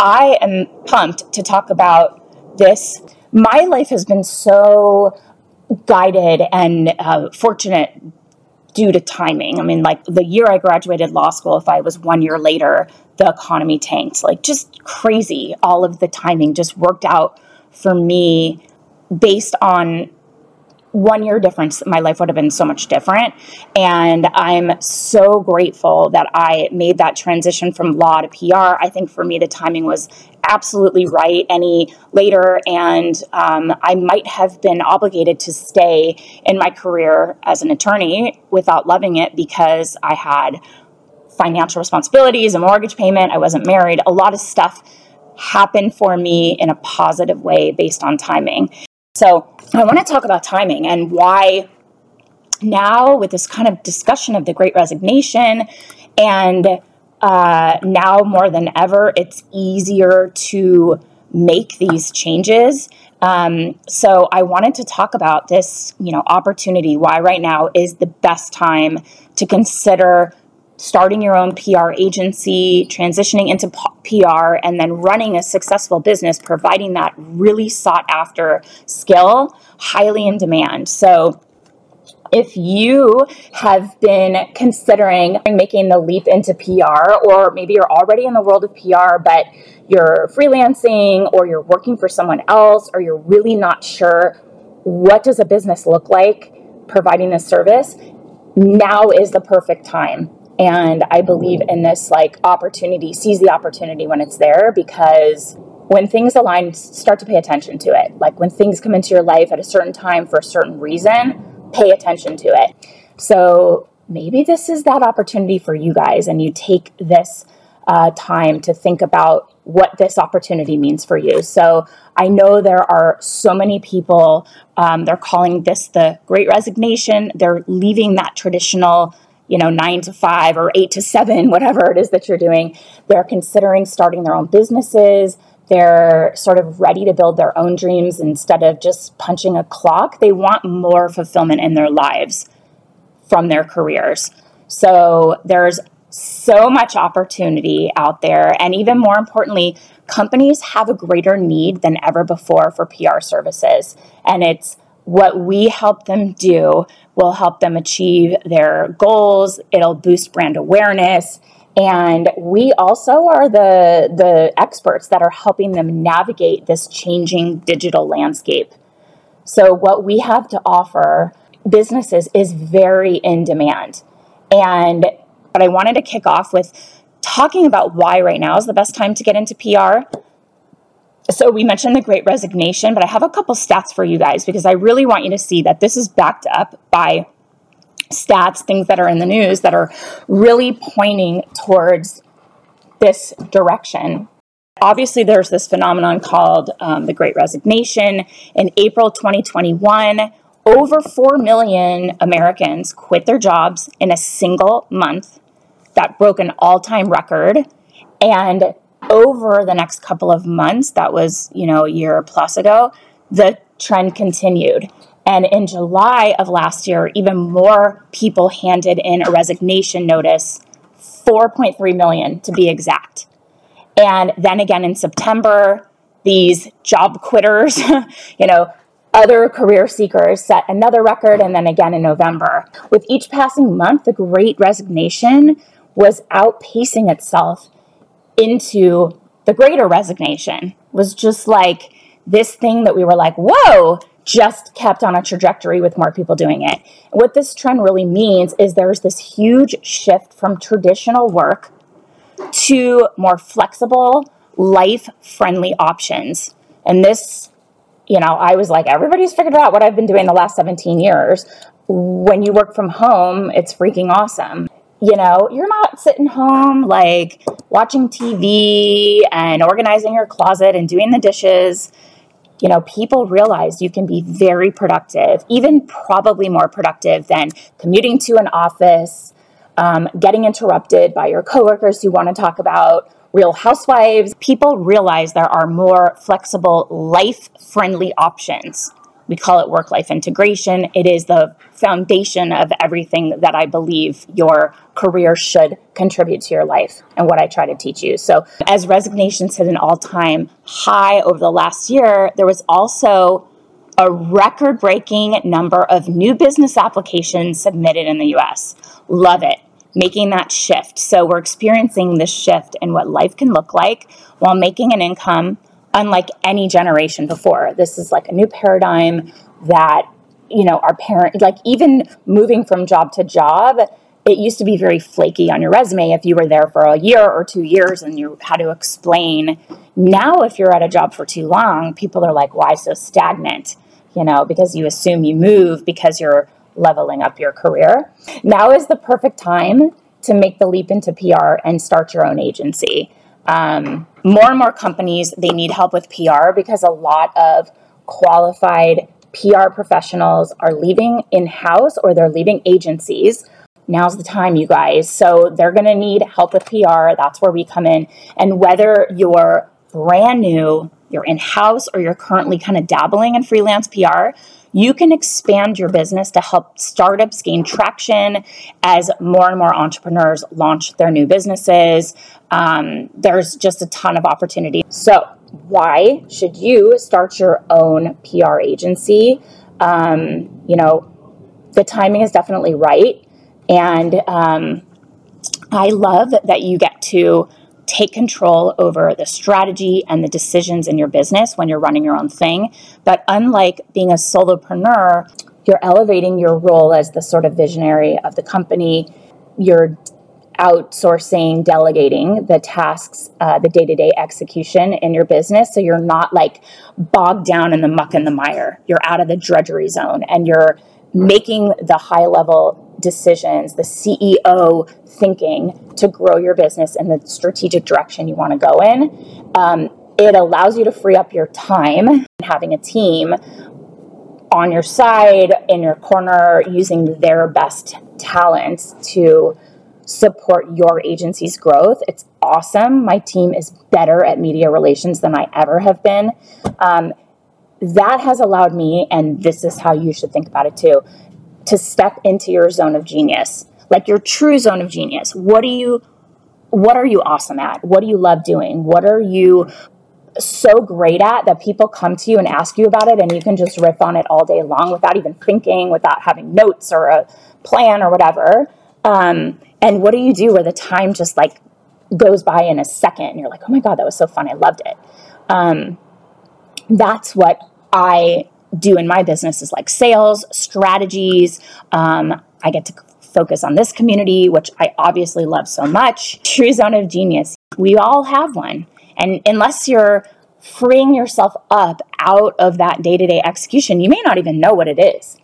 I am pumped to talk about this. My life has been so guided and uh, fortunate due to timing. I mean, like the year I graduated law school, if I was one year later, the economy tanked. Like, just crazy. All of the timing just worked out for me based on one year difference, my life would have been so much different. And I'm so grateful that I made that transition from law to PR. I think for me, the timing was absolutely right any later. And um, I might have been obligated to stay in my career as an attorney without loving it because I had financial responsibilities, a mortgage payment, I wasn't married, a lot of stuff happened for me in a positive way based on timing. So I want to talk about timing and why now, with this kind of discussion of the great resignation, and uh, now more than ever, it's easier to make these changes. Um, so I wanted to talk about this, you know, opportunity. Why right now is the best time to consider starting your own PR agency, transitioning into PR, and then running a successful business, providing that really sought after skill, highly in demand. So, if you have been considering making the leap into PR, or maybe you're already in the world of PR, but you're freelancing or you're working for someone else, or you're really not sure what does a business look like providing this service, now is the perfect time and I believe in this like opportunity, seize the opportunity when it's there because when things align, start to pay attention to it. Like when things come into your life at a certain time for a certain reason, pay attention to it. So maybe this is that opportunity for you guys, and you take this uh, time to think about what this opportunity means for you. So I know there are so many people, um, they're calling this the great resignation. They're leaving that traditional you know, nine to five or eight to seven, whatever it is that you're doing. They're considering starting their own businesses. They're sort of ready to build their own dreams instead of just punching a clock. They want more fulfillment in their lives from their careers. So there's so much opportunity out there. And even more importantly, companies have a greater need than ever before for PR services. And it's what we help them do will help them achieve their goals. It'll boost brand awareness. And we also are the, the experts that are helping them navigate this changing digital landscape. So, what we have to offer businesses is very in demand. And but I wanted to kick off with talking about why right now is the best time to get into PR so we mentioned the great resignation, but I have a couple stats for you guys because I really want you to see that this is backed up by stats, things that are in the news that are really pointing towards this direction. Obviously, there's this phenomenon called um, the Great Resignation. In April 2021, over 4 million Americans quit their jobs in a single month. That broke an all time record. And over the next couple of months, that was, you know, a year plus ago, the trend continued. And in July of last year, even more people handed in a resignation notice 4.3 million to be exact. And then again in September, these job quitters, you know, other career seekers set another record, and then again in November. With each passing month, the great resignation was outpacing itself into the greater resignation was just like this thing that we were like, whoa, just kept on a trajectory with more people doing it. What this trend really means is there's this huge shift from traditional work to more flexible, life friendly options. And this, you know, I was like, everybody's figured out what I've been doing the last 17 years. When you work from home, it's freaking awesome. You know, you're not sitting home like watching TV and organizing your closet and doing the dishes. You know, people realize you can be very productive, even probably more productive than commuting to an office, um, getting interrupted by your coworkers who want to talk about real housewives. People realize there are more flexible, life friendly options we call it work life integration. It is the foundation of everything that I believe your career should contribute to your life and what I try to teach you. So, as resignations hit an all time high over the last year, there was also a record breaking number of new business applications submitted in the US. Love it. Making that shift. So, we're experiencing this shift in what life can look like while making an income unlike any generation before. This is like a new paradigm that, you know, our parent, like even moving from job to job, it used to be very flaky on your resume if you were there for a year or two years and you had to explain. Now, if you're at a job for too long, people are like, why so stagnant? You know, because you assume you move because you're leveling up your career. Now is the perfect time to make the leap into PR and start your own agency. Um, more and more companies they need help with PR because a lot of qualified PR professionals are leaving in house or they're leaving agencies. Now's the time, you guys. So they're going to need help with PR. That's where we come in. And whether you're brand new, you're in house, or you're currently kind of dabbling in freelance PR, you can expand your business to help startups gain traction as more and more entrepreneurs launch their new businesses. Um, there's just a ton of opportunity. So, why should you start your own PR agency? Um, you know, the timing is definitely right. And um, I love that you get to take control over the strategy and the decisions in your business when you're running your own thing. But unlike being a solopreneur, you're elevating your role as the sort of visionary of the company. You're outsourcing, delegating the tasks, uh, the day to day execution in your business. So you're not like bogged down in the muck and the mire. You're out of the drudgery zone and you're making the high level decisions, the CEO thinking to grow your business in the strategic direction you want to go in. Um, it allows you to free up your time having a team on your side, in your corner, using their best talents to support your agency's growth. It's awesome. My team is better at media relations than I ever have been. Um, that has allowed me, and this is how you should think about it too, to step into your zone of genius, like your true zone of genius. What do you what are you awesome at? What do you love doing? What are you so great at that people come to you and ask you about it and you can just riff on it all day long without even thinking, without having notes or a plan or whatever. Um, and what do you do where the time just like goes by in a second and you're like, oh my God, that was so fun. I loved it. Um, that's what I do in my business is like sales, strategies. Um, I get to focus on this community, which I obviously love so much. True zone of genius. We all have one. And unless you're freeing yourself up out of that day to day execution, you may not even know what it is.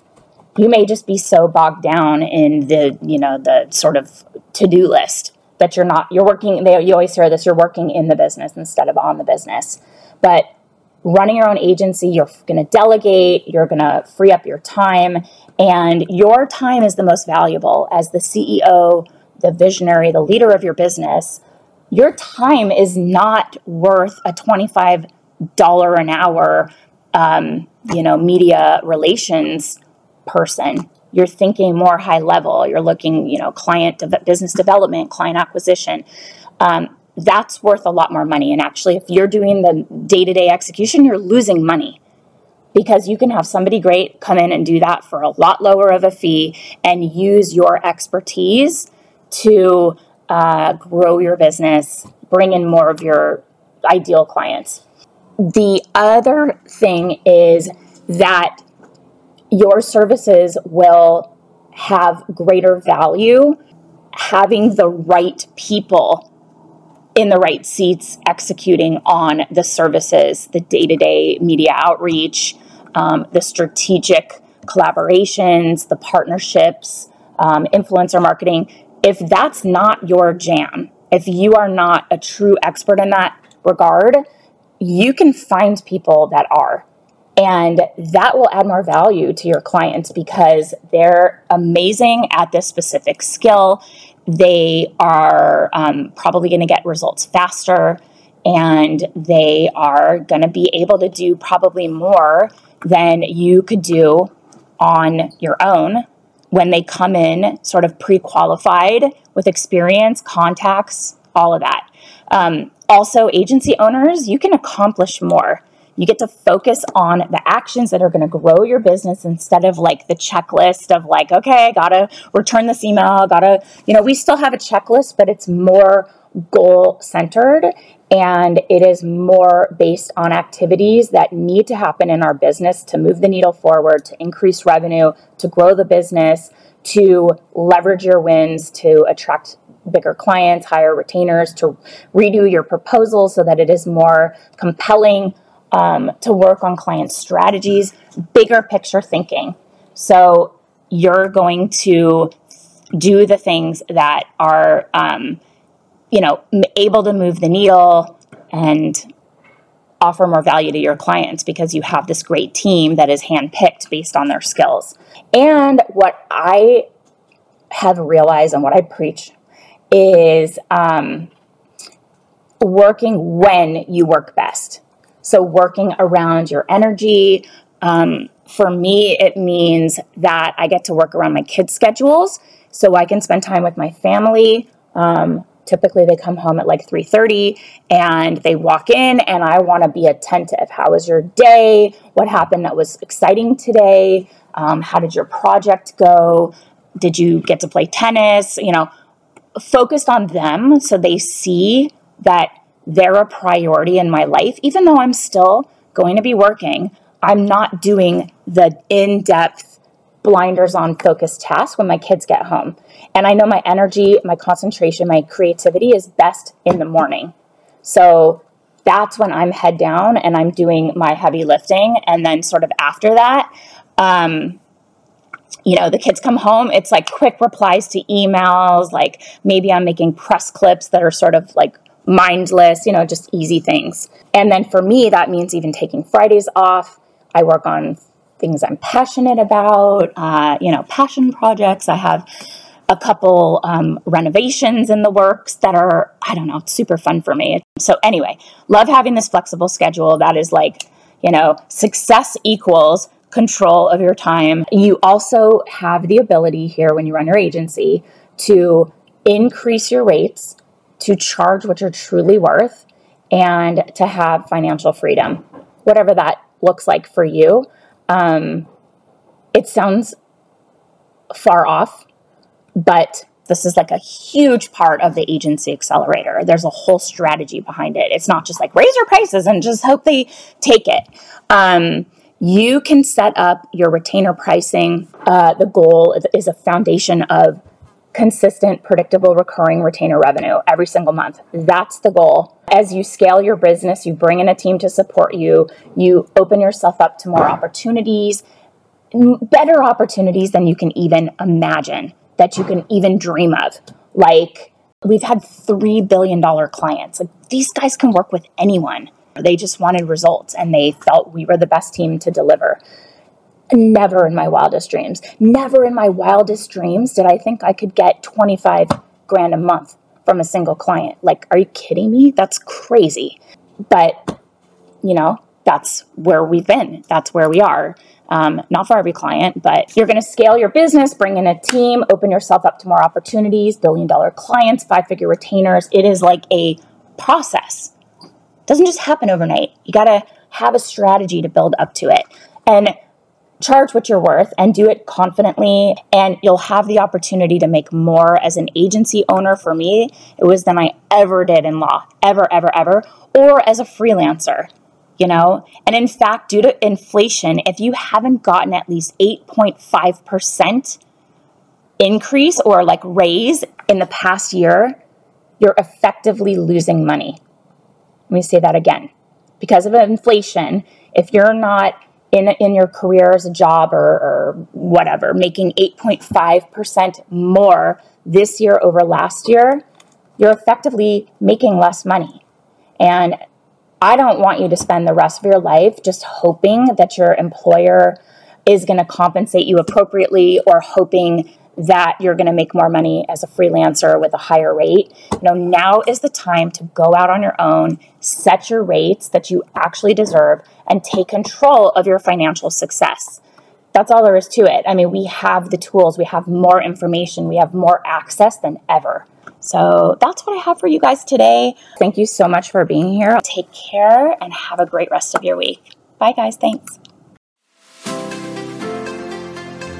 You may just be so bogged down in the, you know, the sort of to do list that you're not, you're working, they, you always hear this, you're working in the business instead of on the business. But running your own agency, you're going to delegate, you're going to free up your time, and your time is the most valuable as the CEO, the visionary, the leader of your business. Your time is not worth a $25 an hour, um, you know, media relations person. You're thinking more high level. You're looking, you know, client de- business development, client acquisition. Um, that's worth a lot more money. And actually, if you're doing the day to day execution, you're losing money because you can have somebody great come in and do that for a lot lower of a fee and use your expertise to uh, grow your business, bring in more of your ideal clients. The other thing is that your services will have greater value having the right people in the right seats executing on the services, the day to day media outreach, um, the strategic collaborations, the partnerships, um, influencer marketing. if that's not your jam, if you are not a true expert in that regard, you can find people that are. And that will add more value to your clients because they're amazing at this specific skill. They are um, probably going to get results faster and they are going to be able to do probably more than you could do on your own when they come in sort of pre qualified with experience, contacts, all of that. Um, also, agency owners, you can accomplish more. You get to focus on the actions that are going to grow your business instead of like the checklist of like, okay, I gotta return this email, gotta, you know, we still have a checklist, but it's more goal centered and it is more based on activities that need to happen in our business to move the needle forward, to increase revenue, to grow the business, to leverage your wins, to attract bigger clients, higher retainers, to redo your proposal so that it is more compelling, um, to work on client strategies, bigger picture thinking. So you're going to do the things that are um, you know, able to move the needle and offer more value to your clients because you have this great team that is handpicked based on their skills. And what I have realized and what I preach is um, working when you work best. So, working around your energy. Um, for me, it means that I get to work around my kids' schedules so I can spend time with my family. Um, typically they come home at like 3.30 and they walk in and i want to be attentive how was your day what happened that was exciting today um, how did your project go did you get to play tennis you know focused on them so they see that they're a priority in my life even though i'm still going to be working i'm not doing the in-depth blinders on focused tasks when my kids get home. And I know my energy, my concentration, my creativity is best in the morning. So that's when I'm head down and I'm doing my heavy lifting. And then, sort of after that, um, you know, the kids come home, it's like quick replies to emails, like maybe I'm making press clips that are sort of like mindless, you know, just easy things. And then for me, that means even taking Fridays off. I work on things I'm passionate about, uh, you know, passion projects. I have a couple um, renovations in the works that are, I don't know, super fun for me. So, anyway, love having this flexible schedule that is like, you know, success equals control of your time. You also have the ability here when you run your agency to increase your rates, to charge what you're truly worth, and to have financial freedom, whatever that looks like for you. Um, it sounds far off, but this is like a huge part of the agency accelerator. There's a whole strategy behind it. It's not just like raise your prices and just hope they take it. Um, you can set up your retainer pricing. Uh, the goal is a foundation of consistent, predictable, recurring retainer revenue every single month. That's the goal. As you scale your business, you bring in a team to support you, you open yourself up to more opportunities, better opportunities than you can even imagine, that you can even dream of. Like, we've had $3 billion clients. Like, these guys can work with anyone. They just wanted results and they felt we were the best team to deliver. Never in my wildest dreams. Never in my wildest dreams did I think I could get 25 grand a month from a single client. Like, are you kidding me? That's crazy. But, you know, that's where we've been. That's where we are. Um, not for every client, but you're going to scale your business, bring in a team, open yourself up to more opportunities, billion dollar clients, five figure retainers. It is like a process. It doesn't just happen overnight. You got to have a strategy to build up to it. And charge what you're worth and do it confidently and you'll have the opportunity to make more as an agency owner for me it was than i ever did in law ever ever ever or as a freelancer you know? And in fact due to inflation if you haven't gotten at least 8.5% increase or like raise in the past year you're effectively losing money. Let me say that again. Because of inflation if you're not in, in your career as a job or, or whatever, making 8.5% more this year over last year, you're effectively making less money. And I don't want you to spend the rest of your life just hoping that your employer is going to compensate you appropriately or hoping that you're going to make more money as a freelancer with a higher rate. You know, now is the time to go out on your own, set your rates that you actually deserve, and take control of your financial success. That's all there is to it. I mean, we have the tools, we have more information, we have more access than ever. So that's what I have for you guys today. Thank you so much for being here. Take care and have a great rest of your week. Bye, guys. Thanks.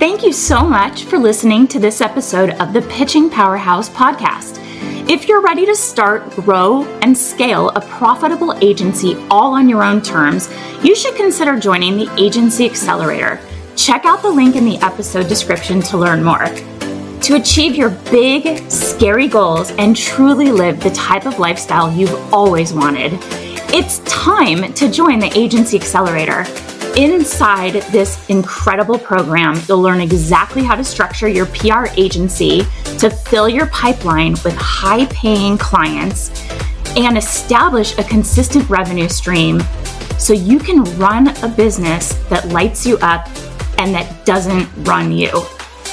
Thank you so much for listening to this episode of the Pitching Powerhouse podcast. If you're ready to start, grow, and scale a profitable agency all on your own terms, you should consider joining the Agency Accelerator. Check out the link in the episode description to learn more. To achieve your big, scary goals and truly live the type of lifestyle you've always wanted, it's time to join the Agency Accelerator. Inside this incredible program, you'll learn exactly how to structure your PR agency to fill your pipeline with high paying clients and establish a consistent revenue stream so you can run a business that lights you up and that doesn't run you.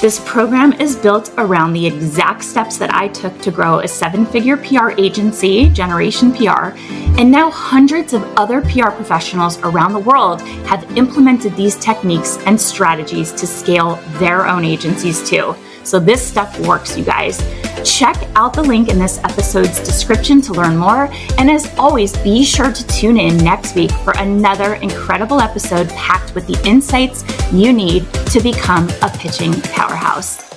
This program is built around the exact steps that I took to grow a seven figure PR agency, Generation PR, and now hundreds of other PR professionals around the world have implemented these techniques and strategies to scale their own agencies too. So this stuff works, you guys. Check out the link in this episode's description to learn more. And as always, be sure to tune in next week for another incredible episode packed with the insights you need to become a pitching powerhouse.